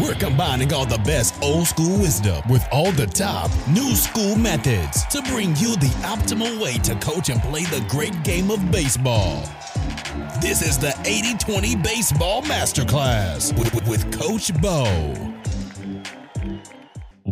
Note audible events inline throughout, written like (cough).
We're combining all the best old school wisdom with all the top new school methods to bring you the optimal way to coach and play the great game of baseball. This is the 80 20 Baseball Masterclass with, with Coach Bo.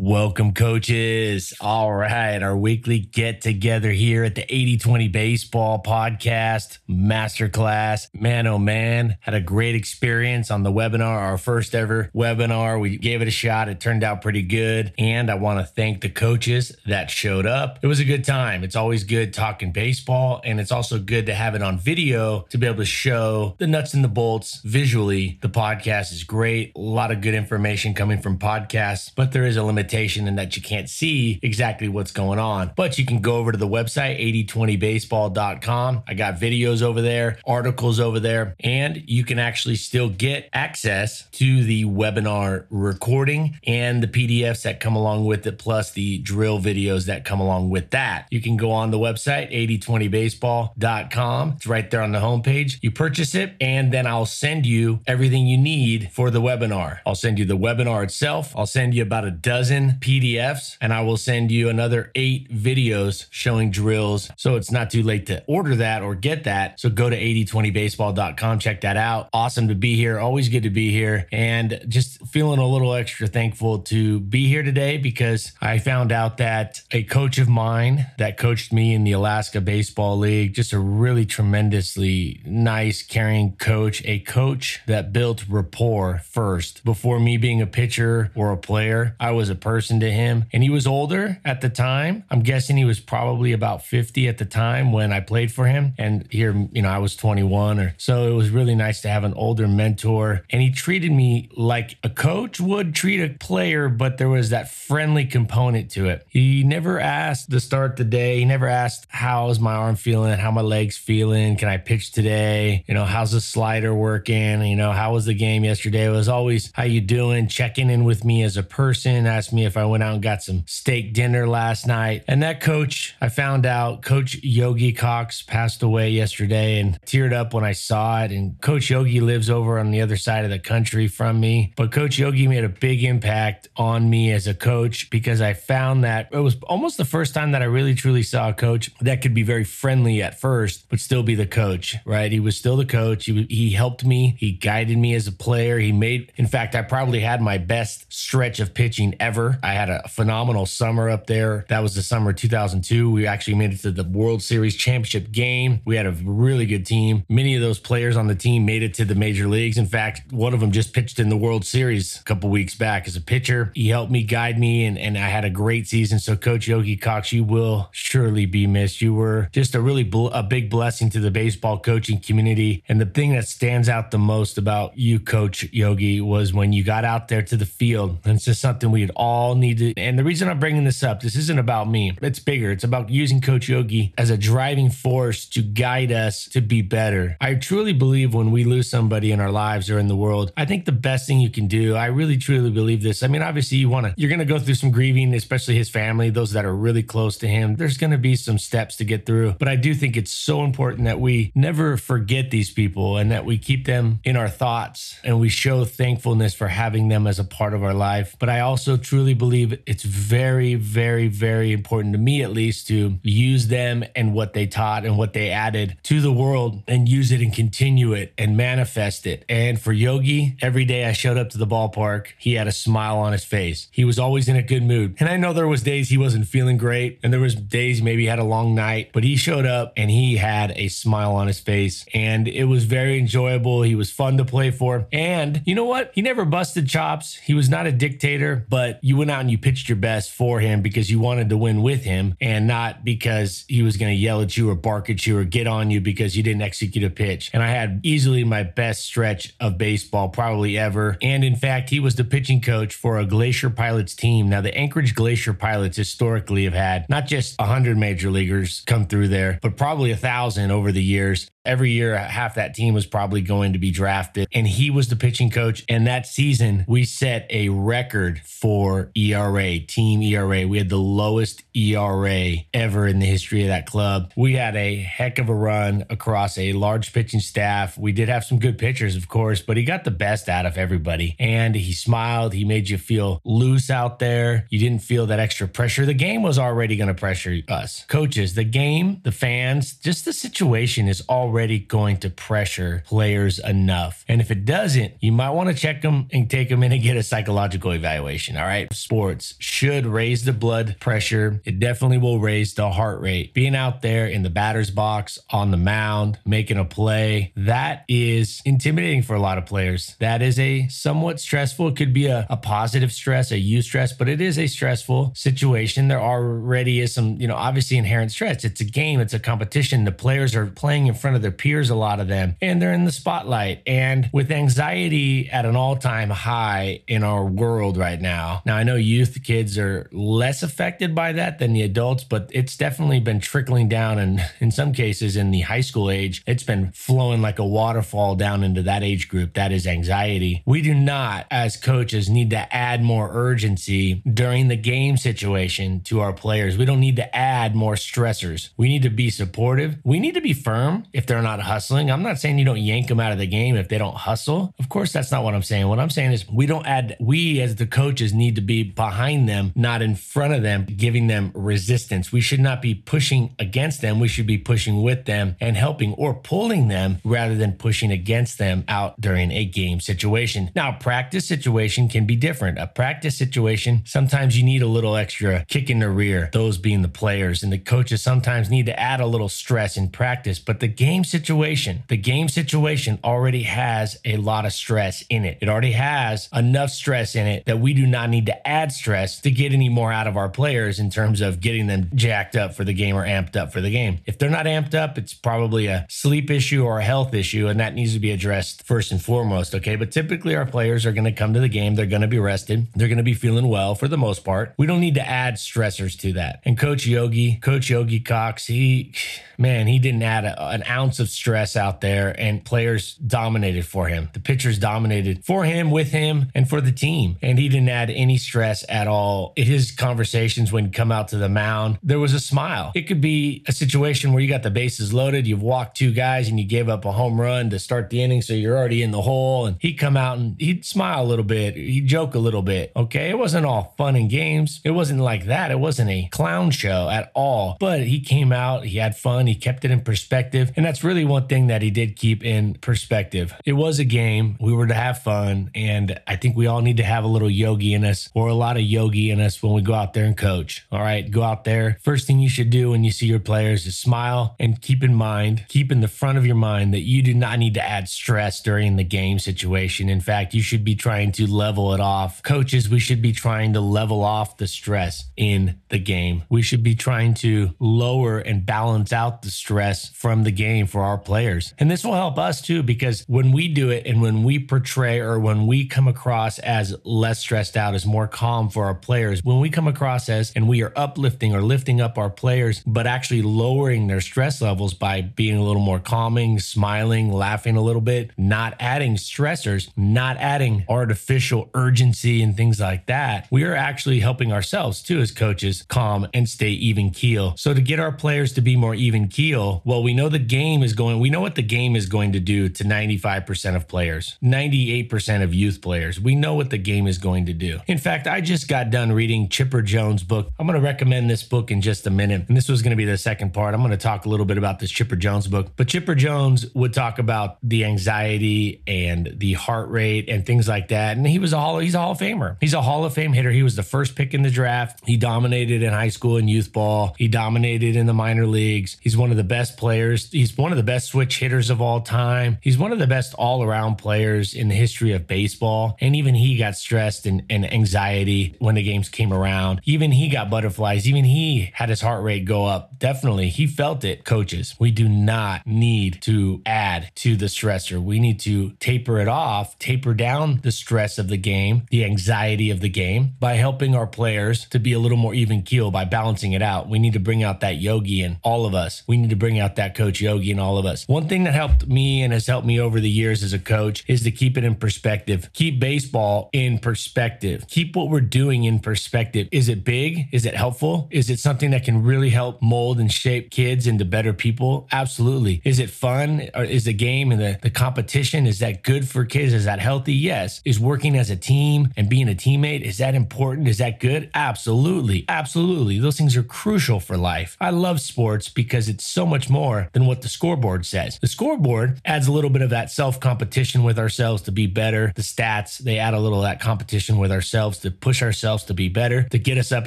Welcome, coaches. All right, our weekly get together here at the 80 20 Baseball Podcast Masterclass. Man, oh man, had a great experience on the webinar, our first ever webinar. We gave it a shot, it turned out pretty good. And I want to thank the coaches that showed up. It was a good time. It's always good talking baseball, and it's also good to have it on video to be able to show the nuts and the bolts visually. The podcast is great, a lot of good information coming from podcasts, but there is a limitation limitation in that you can't see exactly what's going on. But you can go over to the website, 8020baseball.com. I got videos over there, articles over there, and you can actually still get access to the webinar recording and the PDFs that come along with it, plus the drill videos that come along with that. You can go on the website, 8020baseball.com. It's right there on the homepage. You purchase it, and then I'll send you everything you need for the webinar. I'll send you the webinar itself. I'll send you about a dozen PDFs and I will send you another eight videos showing drills. So it's not too late to order that or get that. So go to 8020baseball.com, check that out. Awesome to be here. Always good to be here. And just feeling a little extra thankful to be here today because I found out that a coach of mine that coached me in the Alaska Baseball League, just a really tremendously nice, caring coach, a coach that built rapport first. Before me being a pitcher or a player, I was a person to him. And he was older at the time. I'm guessing he was probably about 50 at the time when I played for him. And here, you know, I was 21 or so. It was really nice to have an older mentor. And he treated me like a coach would treat a player, but there was that friendly component to it. He never asked to start the day. He never asked, How's my arm feeling? How my legs feeling? Can I pitch today? You know, how's the slider working? You know, how was the game yesterday? It was always, How you doing? Checking in with me as a person, asked me if I went out and got some steak dinner last night. And that coach, I found out Coach Yogi Cox passed away yesterday and teared up when I saw it. And Coach Yogi lives over on the other side of the country from me. But Coach Yogi made a big impact on me as a coach because I found that it was almost the first time that I really truly saw a coach that could be very friendly at first, but still be the coach, right? He was still the coach. He, he helped me, he guided me as a player. He made, in fact, I probably had my best stretch of pitching ever I had a phenomenal summer up there. That was the summer 2002. We actually made it to the World Series championship game. We had a really good team. Many of those players on the team made it to the major leagues. In fact, one of them just pitched in the World Series a couple weeks back as a pitcher. He helped me guide me, and, and I had a great season. So, Coach Yogi Cox, you will surely be missed. You were just a really bl- a big blessing to the baseball coaching community. And the thing that stands out the most about you, Coach Yogi, was when you got out there to the field. And it's just something we had all all need to. And the reason I'm bringing this up, this isn't about me. It's bigger. It's about using Coach Yogi as a driving force to guide us to be better. I truly believe when we lose somebody in our lives or in the world, I think the best thing you can do, I really truly believe this. I mean, obviously, you want to, you're going to go through some grieving, especially his family, those that are really close to him. There's going to be some steps to get through. But I do think it's so important that we never forget these people and that we keep them in our thoughts and we show thankfulness for having them as a part of our life. But I also truly believe it's very, very, very important to me, at least, to use them and what they taught and what they added to the world and use it and continue it and manifest it. And for Yogi, every day I showed up to the ballpark, he had a smile on his face. He was always in a good mood. And I know there was days he wasn't feeling great, and there was days maybe he had a long night, but he showed up and he had a smile on his face, and it was very enjoyable. He was fun to play for, and you know what? He never busted chops. He was not a dictator, but you went out and you pitched your best for him because you wanted to win with him and not because he was going to yell at you or bark at you or get on you because you didn't execute a pitch. And I had easily my best stretch of baseball probably ever. And in fact, he was the pitching coach for a Glacier Pilots team. Now, the Anchorage Glacier Pilots historically have had not just 100 major leaguers come through there, but probably a thousand over the years. Every year, half that team was probably going to be drafted, and he was the pitching coach. And that season, we set a record for ERA, team ERA. We had the lowest ERA ever in the history of that club. We had a heck of a run across a large pitching staff. We did have some good pitchers, of course, but he got the best out of everybody. And he smiled. He made you feel loose out there. You didn't feel that extra pressure. The game was already going to pressure us. Coaches, the game, the fans, just the situation is already going to pressure players enough. And if it doesn't, you might want to check them and take them in and get a psychological evaluation. All right. Sports should raise the blood pressure. It definitely will raise the heart rate. Being out there in the batter's box, on the mound, making a play, that is intimidating for a lot of players. That is a somewhat stressful, it could be a, a positive stress, a eustress, but it is a stressful situation. There already is some, you know, obviously inherent stress. It's a game, it's a competition. The players are playing in front of their peers, a lot of them, and they're in the spotlight. And with anxiety at an all time high in our world right now, now I know youth kids are less affected by that than the adults, but it's definitely been trickling down. And (laughs) in some cases, in the high school age, it's been flowing like a waterfall down into that age group. That is anxiety. We do not, as coaches, need to add more urgency during the game situation to our players. We don't need to add more stressors. We need to be supportive. We need to be firm if they're not hustling. I'm not saying you don't yank them out of the game if they don't hustle. Of course, that's not what I'm saying. What I'm saying is we don't add, we as the coaches need to be behind them, not in front of them, giving them resistance. We should not be pushing against them. We should be pushing with them and helping or pulling them rather than pushing against them out during a game situation. Now, practice situation can be different. A practice situation, sometimes you need a little extra kick in the rear, those being the players, and the coaches sometimes need to add a little stress in practice. But the game situation, the game situation already has a lot of stress in it. It already has enough stress in it that we do not need to add stress to get any more out of our players in terms of getting them jacked up for the game or amped up for the game. If they're not amped up, it's probably a sleep issue or a health issue, and that needs to be addressed first and foremost. Okay. But typically, our players are going to come to the game, they're going to be rested, they're going to be feeling well for the most part. We don't need to add stressors to that. And Coach Yogi, Coach Yogi Cox, he, man, he didn't add a, an ounce of stress out there, and players dominated for him. The pitchers dominated for him, with him, and for the team. And he didn't add any stress at all. In his conversations when he come out to the mound, there was a smile. It could be a situation where you got the bases loaded, you've walked two guys, and you gave up a home run to start the inning, so you're already in the hole. And he'd come out and he'd smile a little bit, he'd joke a little bit. Okay, it wasn't all fun and games. It wasn't like that. It wasn't a clown show at all. But he came out, he had fun, he kept it in perspective, and that's really one thing that he did keep in perspective. It was a game. We were to have fun. And I think we all need to have a little yogi in us or a lot of yogi in us when we go out there and coach. All right. Go out there. First thing you should do when you see your players is smile and keep in mind, keep in the front of your mind that you do not need to add stress during the game situation. In fact, you should be trying to level it off. Coaches, we should be trying to level off the stress in the game. We should be trying to lower and balance out the stress from the game for our players. And this will help us too, because when we do it and when we portray or when we come across as less stressed out, as more calm for our players, when we come across as and we are uplifting or lifting up our players, but actually lowering their stress levels by being a little more calming, smiling, laughing a little bit, not adding stressors, not adding artificial urgency and things like that, we are actually helping ourselves too as coaches calm and stay even keel. So to get our players to be more even keel, well, we know the game is going, we know what the game is going to do to 95% of players, 98% of youth players. We know what the game is going to do. In fact, I just got done reading Chipper Jones' book. I'm going to recommend this book in just a minute. And this was going to be the second part. I'm going to talk a little bit about this Chipper Jones book. But Chipper Jones would talk about the anxiety and the heart rate and things like that. And he was a hall, he's a Hall of Famer. He's a Hall of Fame hitter. He was the first pick in the draft. He dominated in high school and youth ball. He dominated in the minor leagues. He's one of the best players. He's one of the best switch hitters of all time. He's one of the best all around players in the history of baseball. And even he got stressed and, and anxiety when the games came around. Even he got butterflies. Even he had his heart rate go up. Definitely. He felt it, coaches. We do not need to add to the stressor. We need to taper it off, taper down the stress of the game, the anxiety of the game by helping our players to be a little more even keel by balancing it out. We need to bring out that yogi in all of us. We need to bring out that coach yogi And all of us. One thing that helped me and has helped me over the years as a coach is to keep it in perspective. Keep baseball in perspective. Keep what we're doing in perspective. Is it big? Is it helpful? Is it something that can really help mold and shape kids into better people? Absolutely. Is it fun? Or is the game and the, the competition, is that good for kids? Is that healthy? Yes. Is working as a team and being a teammate, is that important? Is that good? Absolutely. Absolutely. Those things are crucial for life. I love sports because it's so much more than what the scoreboard says. The scoreboard adds a little bit of that self competition with ourselves to be better. The stats, they add a little of that competition with ourselves to push ourselves to be better, to get us up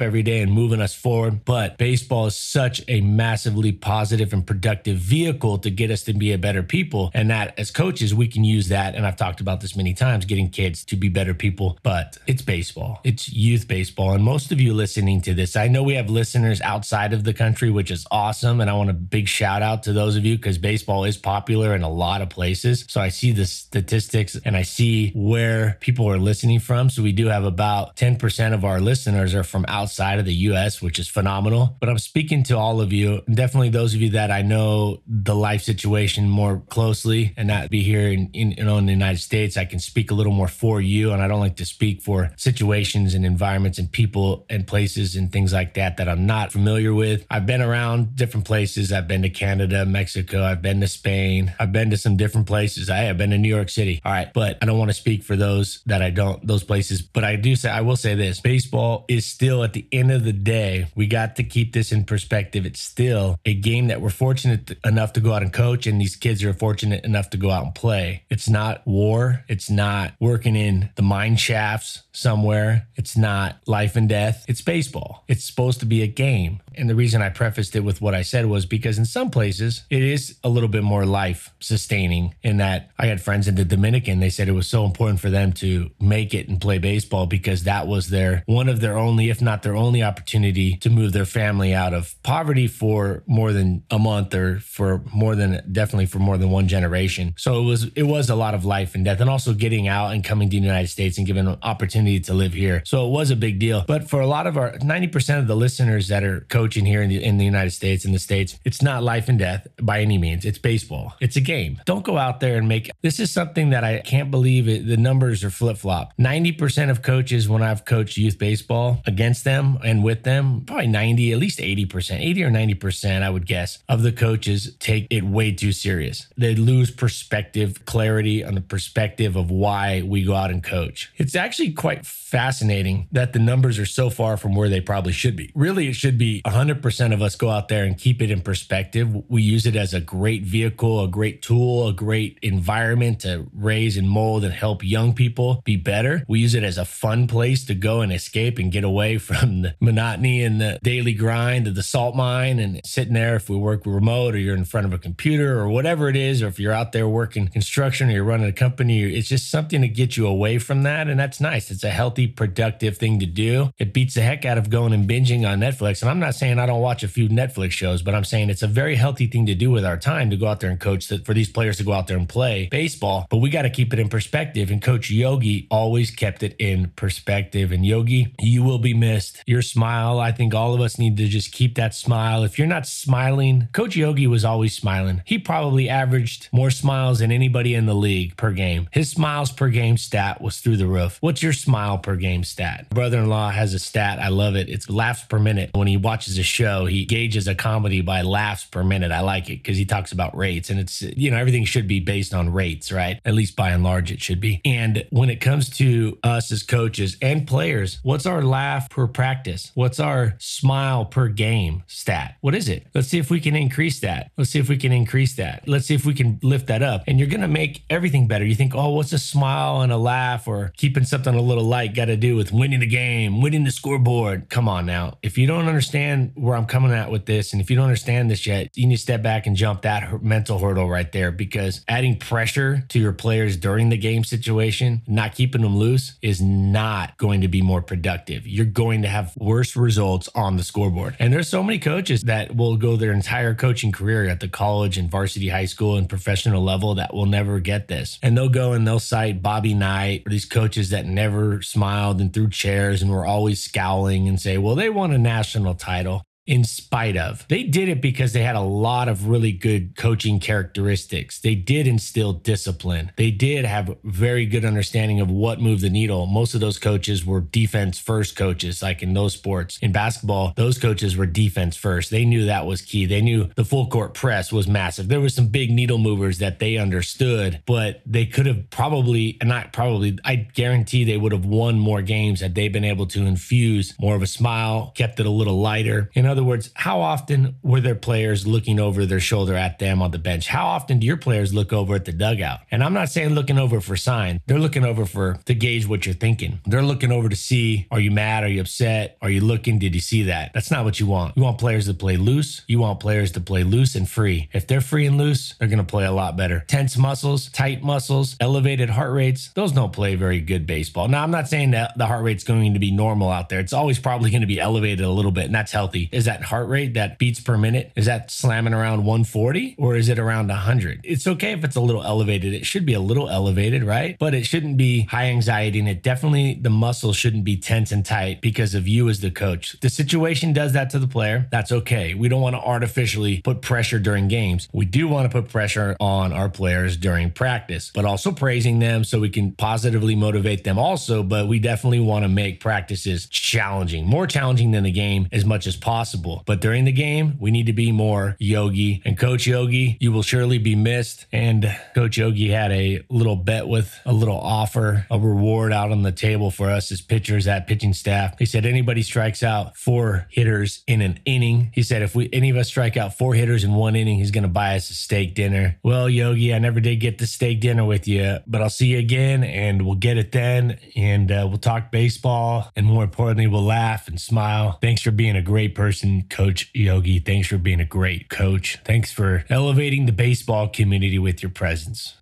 every day and moving us forward. But baseball is such a massively positive and productive vehicle to get us to be a better people. And that as coaches, we can use that. And I've talked about this many times getting kids to be better people, but it's baseball, it's youth baseball. And most of you listening to this, I know we have listeners outside of the country, which is awesome. And I want a big shout out to those of you because baseball is popular in a lot of places. So I see the statistics and I see where people are listening from. So we do have about 10% of our listeners are from outside of the US, which is phenomenal. But I'm speaking to all of you, definitely those of you that I know the life situation more closely and not be here in, in, you know, in the United States. I can speak a little more for you. And I don't like to speak for situations and environments and people and places and things like that that I'm not familiar with. I've been around different places. I've been to Canada, Mexico. I've been to Spain. I've been to some different places. I have been to New York City. All right. But I don't want to speak for those that I don't, those places. But I do say, I will say this baseball is still at the end of the day, we got to keep this in perspective. It's still a game that we're fortunate enough to go out and coach, and these kids are fortunate enough to go out and play. It's not war. It's not working in the mine shafts somewhere. It's not life and death. It's baseball. It's supposed to be a game. And the reason I prefaced it with what I said was because in some places it is a little bit more life sustaining in that I had friends in the Dominican. They said it was so important for them to make it and play baseball because that was their one of their only, if not their only opportunity to move their family out of poverty for more than a month or for more than definitely for more than one generation. So it was, it was a lot of life and death and also getting out and coming to the United States and giving an opportunity to live here. So it was a big deal. But for a lot of our 90% of the listeners that are coaching here in the, in the United States, in the States, it's not life and death by any means. It's baseball. It's a game. Don't go out there and make this is something that I can't believe it. The numbers are flip flop. 90% of coaches, when I've coached youth baseball against them and with them, probably 90, at least 80%, 80 or 90%, I would guess, of the coaches take it way too serious. They lose perspective, clarity on the perspective of why we go out and coach. It's actually quite fascinating that the numbers are so far from where they probably should be. Really, it should be 100% of us go out there and keep it in perspective. We use it as a great vehicle, a great tool, a great environment to raise and mold and help young people be better. We use it as a fun place to go and escape and get away (laughs) from the monotony and the daily grind of the salt mine and sitting there if we work remote or you're in front of a computer or whatever it is, or if you're out there working construction or you're running a company, it's just something to get you away from that. And that's nice. A healthy, productive thing to do. It beats the heck out of going and binging on Netflix. And I'm not saying I don't watch a few Netflix shows, but I'm saying it's a very healthy thing to do with our time to go out there and coach for these players to go out there and play baseball. But we got to keep it in perspective. And Coach Yogi always kept it in perspective. And Yogi, you will be missed. Your smile, I think all of us need to just keep that smile. If you're not smiling, Coach Yogi was always smiling. He probably averaged more smiles than anybody in the league per game. His smiles per game stat was through the roof. What's your smile per game stat? Brother in law has a stat. I love it. It's laughs per minute. When he watches a show, he gauges a comedy by laughs per minute. I like it because he talks about rates and it's, you know, everything should be based on rates, right? At least by and large, it should be. And when it comes to us as coaches and players, what's our laugh per practice? What's our smile per game stat? What is it? Let's see if we can increase that. Let's see if we can increase that. Let's see if we can lift that up. And you're going to make everything better. You think, oh, what's a smile and a laugh or keeping something a little light got to do with winning the game, winning the scoreboard? Come on now. If you don't understand where I'm coming at with this, and if you don't understand this yet, you need to step back and jump that mental hurdle right there because adding pressure to your players during the game situation, not keeping them loose, is not going to be more productive. You're going to have worse results on the scoreboard. And there's so many coaches that will go their entire coaching career at the college and varsity high school and professional level that will never get this. And they'll go and they'll cite Bobby Knight or these coaches that never smiled and threw chairs and were always scowling and say, well, they won a national title. In spite of. They did it because they had a lot of really good coaching characteristics. They did instill discipline. They did have very good understanding of what moved the needle. Most of those coaches were defense first coaches, like in those sports. In basketball, those coaches were defense first. They knew that was key. They knew the full court press was massive. There were some big needle movers that they understood, but they could have probably, and not probably, I guarantee they would have won more games had they been able to infuse more of a smile, kept it a little lighter. In other words, how often were their players looking over their shoulder at them on the bench? How often do your players look over at the dugout? And I'm not saying looking over for signs. They're looking over for to gauge what you're thinking. They're looking over to see are you mad? Are you upset? Are you looking? Did you see that? That's not what you want. You want players to play loose. You want players to play loose and free. If they're free and loose, they're going to play a lot better. Tense muscles, tight muscles, elevated heart rates, those don't play very good baseball. Now, I'm not saying that the heart rate's going to be normal out there. It's always probably going to be elevated a little bit, and that's healthy. That heart rate, that beats per minute, is that slamming around 140 or is it around 100? It's okay if it's a little elevated. It should be a little elevated, right? But it shouldn't be high anxiety, and it definitely, the muscles shouldn't be tense and tight because of you as the coach. The situation does that to the player. That's okay. We don't want to artificially put pressure during games. We do want to put pressure on our players during practice, but also praising them so we can positively motivate them also. But we definitely want to make practices challenging, more challenging than the game as much as possible. But during the game, we need to be more Yogi. And Coach Yogi, you will surely be missed. And Coach Yogi had a little bet with a little offer, a reward out on the table for us as pitchers at pitching staff. He said anybody strikes out four hitters in an inning. He said if we any of us strike out four hitters in one inning, he's to buy us a steak dinner. Well, Yogi, I never did get the steak dinner with you, but I'll see you again and we'll get it then. And uh, we'll talk baseball. And more importantly, we'll laugh and smile. Thanks for being a great person, Coach Yogi. Thanks for being a great coach. Thanks for elevating the baseball community with your presence.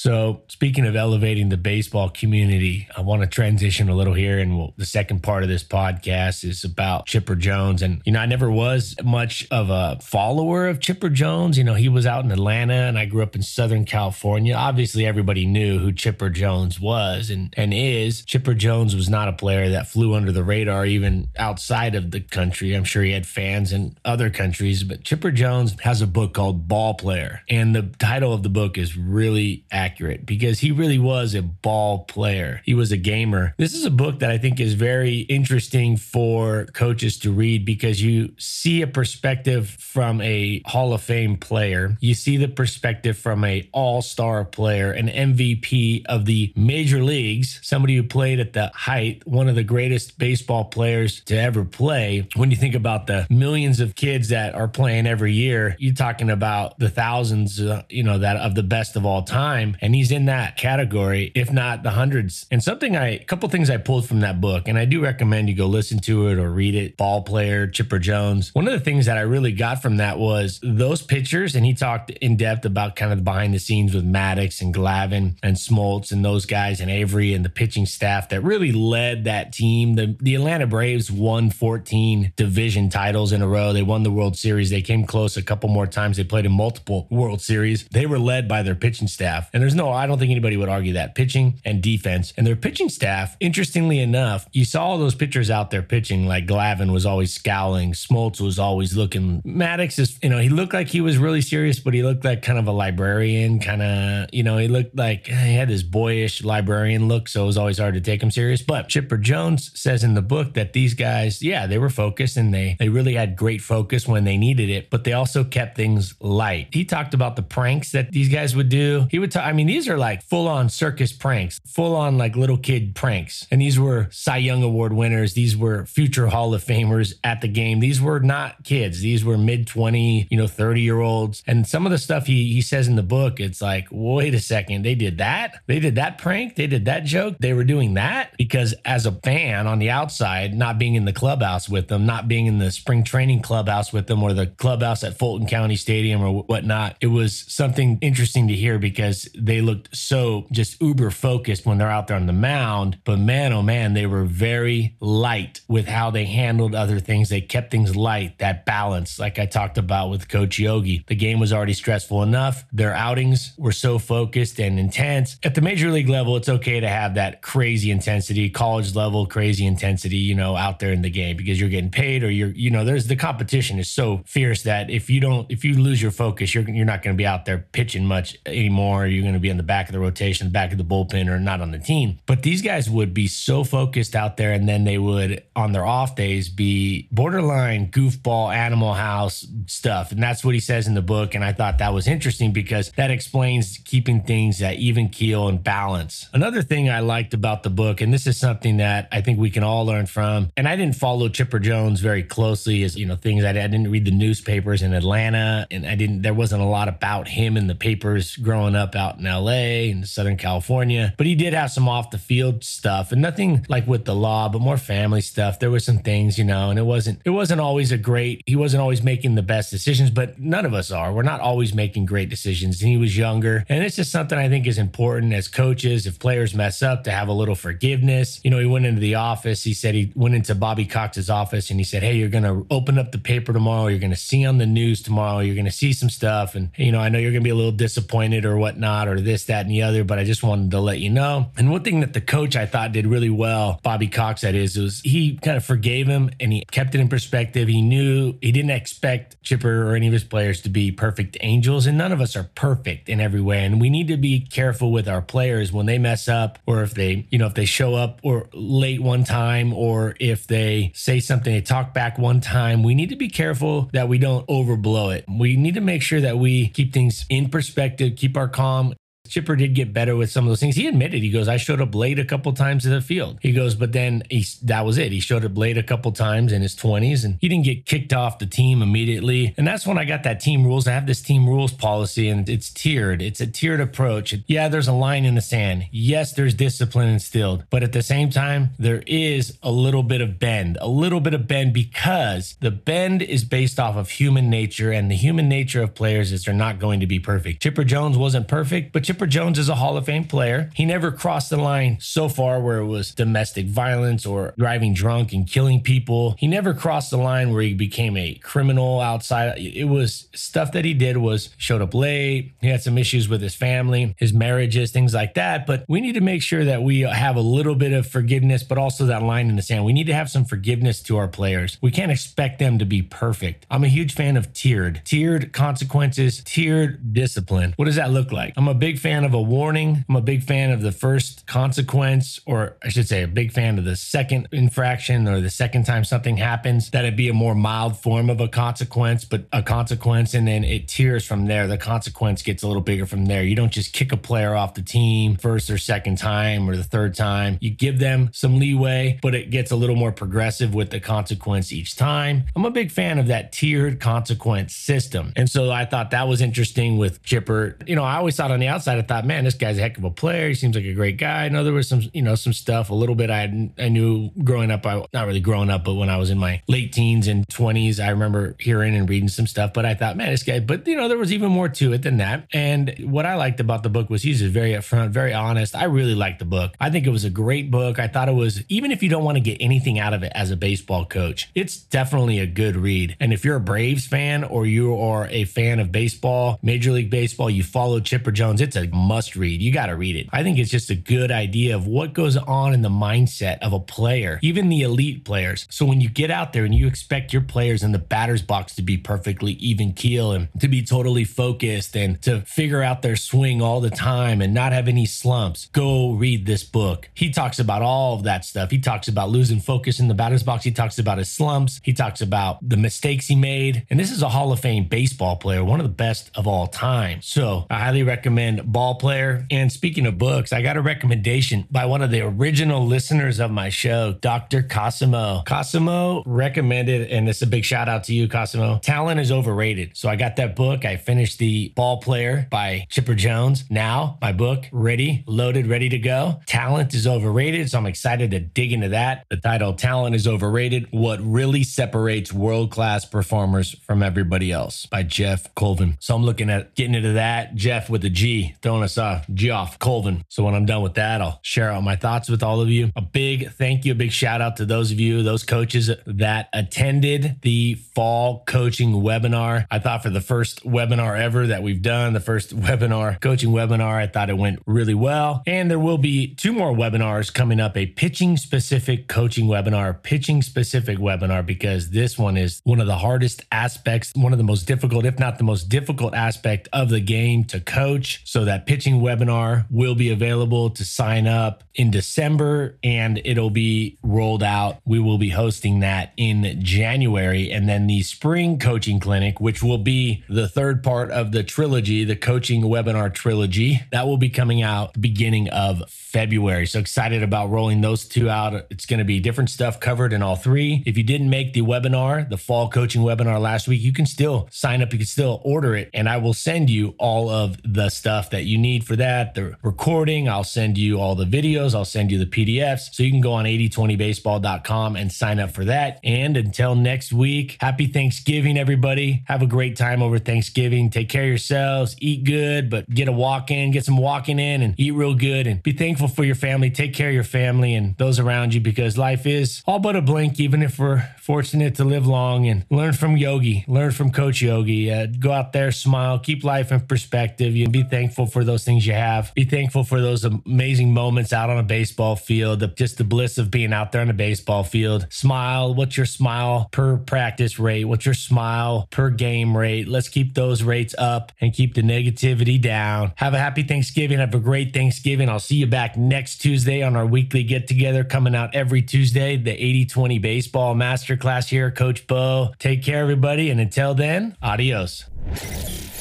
So, speaking of elevating the baseball community, I want to transition a little here. And we'll, the second part of this podcast is about Chipper Jones. And, you know, I never was much of a follower of Chipper Jones. You know, he was out in Atlanta and I grew up in Southern California. Obviously, everybody knew who Chipper Jones was and, and is. Chipper Jones was not a player that flew under the radar, even outside of the country. I'm sure he had fans in other countries, but Chipper Jones has a book called Ballplayer. And the title of the book is really accurate accurate because he really was a ball player. He was a gamer. This is a book that I think is very interesting for coaches to read because you see a perspective from a Hall of Fame player. You see the perspective from a all-star player, an MVP of the major leagues, somebody who played at the height, one of the greatest baseball players to ever play. When you think about the millions of kids that are playing every year, you're talking about the thousands, uh, you know, that of the best of all time and he's in that category, if not the hundreds. And something I, a couple things I pulled from that book, and I do recommend you go listen to it or read it. Ballplayer Chipper Jones. One of the things that I really got from that was those pitchers, and he talked in depth about kind of the behind the scenes with Maddux and Glavine and Smoltz and those guys and Avery and the pitching staff that really led that team. The the Atlanta Braves won 14 division titles in a row. They won the World Series. They came close a couple more times. They played in multiple World Series. They were led by their pitching staff. And there's there's no, I don't think anybody would argue that pitching and defense and their pitching staff. Interestingly enough, you saw all those pitchers out there pitching. Like Glavine was always scowling, Smoltz was always looking. Maddux is, you know, he looked like he was really serious, but he looked like kind of a librarian, kind of, you know, he looked like he had this boyish librarian look, so it was always hard to take him serious. But Chipper Jones says in the book that these guys, yeah, they were focused and they they really had great focus when they needed it, but they also kept things light. He talked about the pranks that these guys would do. He would talk. I mean these are like full on circus pranks, full on like little kid pranks. And these were Cy Young Award winners. These were future Hall of Famers at the game. These were not kids. These were mid 20, you know, 30 year olds. And some of the stuff he, he says in the book, it's like, wait a second, they did that? They did that prank? They did that joke? They were doing that? Because as a fan on the outside, not being in the clubhouse with them, not being in the spring training clubhouse with them or the clubhouse at Fulton County Stadium or whatnot, it was something interesting to hear because they looked so just uber focused when they're out there on the mound. But man, oh man, they were very light with how they handled other things. They kept things light, that balance, like I talked about with Coach Yogi. The game was already stressful enough. Their outings were so focused and intense. At the major league level, it's okay to have that crazy intensity, college level crazy intensity, you know, out there in the game because you're getting paid or you're, you know, there's the competition is so fierce that if you don't, if you lose your focus, you're you're not going to be out there pitching much anymore. You're going to be in the back of the rotation, the back of the bullpen, or not on the team. But these guys would be so focused out there, and then they would on their off days be borderline goofball, animal house stuff, and that's what he says in the book. And I thought that was interesting because that explains keeping things at even keel and balance. Another thing I liked about the book, and this is something that I think we can all learn from, and I didn't follow Chipper Jones very closely, as you know, things I, I didn't read the newspapers in Atlanta, and I didn't. There wasn't a lot about him in the papers growing up out in LA and Southern California, but he did have some off the field stuff and nothing like with the law, but more family stuff. There were some things, you know, and it wasn't it wasn't always a great. He wasn't always making the best decisions, but none of us are. We're not always making great decisions. And he was younger, and it's just something I think is important as coaches. If players mess up, to have a little forgiveness. You know, he went into the office. He said he went into Bobby Cox's office and he said, "Hey, you're to open up the paper tomorrow. You're to see on the news tomorrow. You're to see some stuff, and you know, I know you're to be a little disappointed or whatnot, or this, that, and the other, but I just wanted to let you know." And one thing that the coach I thought did really well, Bobby Cox, that is, was he kind of forgave him and he kept it in perspective. He knew he didn't expect Chipper or any of his players to be perfect angels, and none of us are perfect in every way. And we need to be careful with our players when they mess up, or if they, you know, if they show up or late one time, or if they say something, they talk back one time. We need to be careful that we don't overblow it. We need to make sure that we keep things in perspective, keep our calm Chipper did get better with some of those things. He admitted, he goes, I showed up late a couple times in the field. He goes, but then he, that was it. He showed up late a couple times in his 20s and he didn't get kicked off the team immediately. And that's when I got that team rules. I have this team rules policy and it's tiered. It's a tiered approach. Yeah, there's a line in the sand. Yes, there's discipline instilled, but at the same time, there is a little bit of bend, a little bit of bend because the bend is based off of human nature and the human nature of players is they're not going to be perfect. Chipper Jones wasn't perfect, but Chipper Chipper Jones is a Hall of Fame player. He never crossed the line so far where it was domestic violence or driving drunk and killing people. He never crossed the line where he became a criminal outside. It was stuff that he did was showed up late. He had some issues with his family, his marriages, things like that. But we need to make sure that we have a little bit of forgiveness, but also that line in the sand. We need to have some forgiveness to our players. We can't expect them to be perfect. I'm a huge fan of tiered, tiered consequences, tiered discipline. What does that look like? I'm a big fan fan of a warning. I'm a big fan of the first consequence, or I should say, a big fan of the second infraction or the second time something happens, that it be a more mild form of a consequence, but a consequence. And then it tiers from there. The consequence gets a little bigger from there. You don't just kick a player off the team first or second time or the third time. You give them some leeway, but it gets a little more progressive with the consequence each time. I'm a big fan of that tiered consequence system. And so I thought that was interesting with Chipper. You know, I always thought on the outside, I thought, man, this guy's a heck of a player. He seems like a great guy. I know there was some, you know, some stuff a little bit I I knew growing up. I not really growing up, but when I was in my late teens and twenties, I remember hearing and reading some stuff. But I thought, man, this guy. But you know, there was even more to it than that. And what I liked about the book was he's very upfront, very honest. I really liked the book. I think it was a great book. I thought it was even if you don't want to get anything out of it as a baseball coach, it's definitely a good read. And if you're a Braves fan or you are a fan of baseball, Major League Baseball, you follow Chipper Jones, it's a must read. You got to read it. I think it's just a good idea of what goes on in the mindset of a player, even the elite players. So when you get out there and you expect your players in the batter's box to be perfectly even keel and to be totally focused and to figure out their swing all the time and not have any slumps, go read this book. He talks about all of that stuff. He talks about losing focus in the batter's box. He talks about his slumps. He talks about the mistakes he made. And this is a Hall of Fame baseball player, one of the best of all time. So I highly recommend Ballplayer. And speaking of books, I got a recommendation by one of the original listeners of my show, Dr. Cosimo. Cosimo recommended, and it's a big shout out to you, Cosimo. Talent is overrated. So I got that book. I finished the Ballplayer by Chipper Jones. Now my book ready, loaded, ready to go. Talent is overrated. So I'm excited to dig into that. The title Talent is Overrated What Really Separates World Class Performers from Everybody Else by Geoff Colvin. So I'm looking at getting into that. Jeff with a G. throwing us off, Geoff Colvin. So when I'm done with that, I'll share out my thoughts with all of you. A big thank you, a big shout out to those of you, those coaches that attended the fall coaching webinar. I thought for the first webinar ever that we've done, the first (laughs) webinar, coaching webinar, I thought it went really well. And there will be two more webinars coming up a pitching specific coaching webinar, pitching specific webinar, because this one is one of the hardest aspects, one of the most difficult, if not the most difficult aspect of the game to coach. So that pitching webinar will be available to sign up in December and it'll be rolled out. We will be hosting that in January. And then the spring coaching clinic, which will be the third part of the trilogy, the coaching webinar trilogy, that will be coming out beginning of February. So excited about rolling those two out. It's going to be different stuff covered in all three. If you didn't make the webinar, the fall coaching webinar last week, you can still sign up. You can still order it, and I will send you all of the stuff that you need for that. The recording, I'll send you all the videos, I'll send you the PDFs. So you can go on 8020baseball.com and sign up for that. And until next week, happy Thanksgiving, everybody. Have a great time over Thanksgiving. Take care of yourselves, eat good, but get a walk in, get some walking in, and eat real good, and be thankful for your family. Take care of your family and those around you because life is all but a blink, even if we're fortunate to live long and learn from Yogi, learn from Coach Yogi. Uh, go out there, smile, keep life in perspective. You be thankful for those things you have. Be thankful for those amazing moments out on a baseball field, the, just the bliss of being out there on a baseball field. Smile. What's your smile per practice rate? What's your smile per game rate? Let's keep those rates up and keep the negativity down. Have a happy Thanksgiving. Have a great Thanksgiving. I'll see you back next Tuesday on our weekly get together coming out every Tuesday, the 80 20 baseball masterclass here. Coach Bo, take care, everybody. And until then, adios.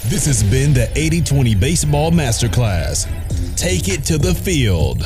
This has been the 80 20 baseball masterclass. Take it to the field.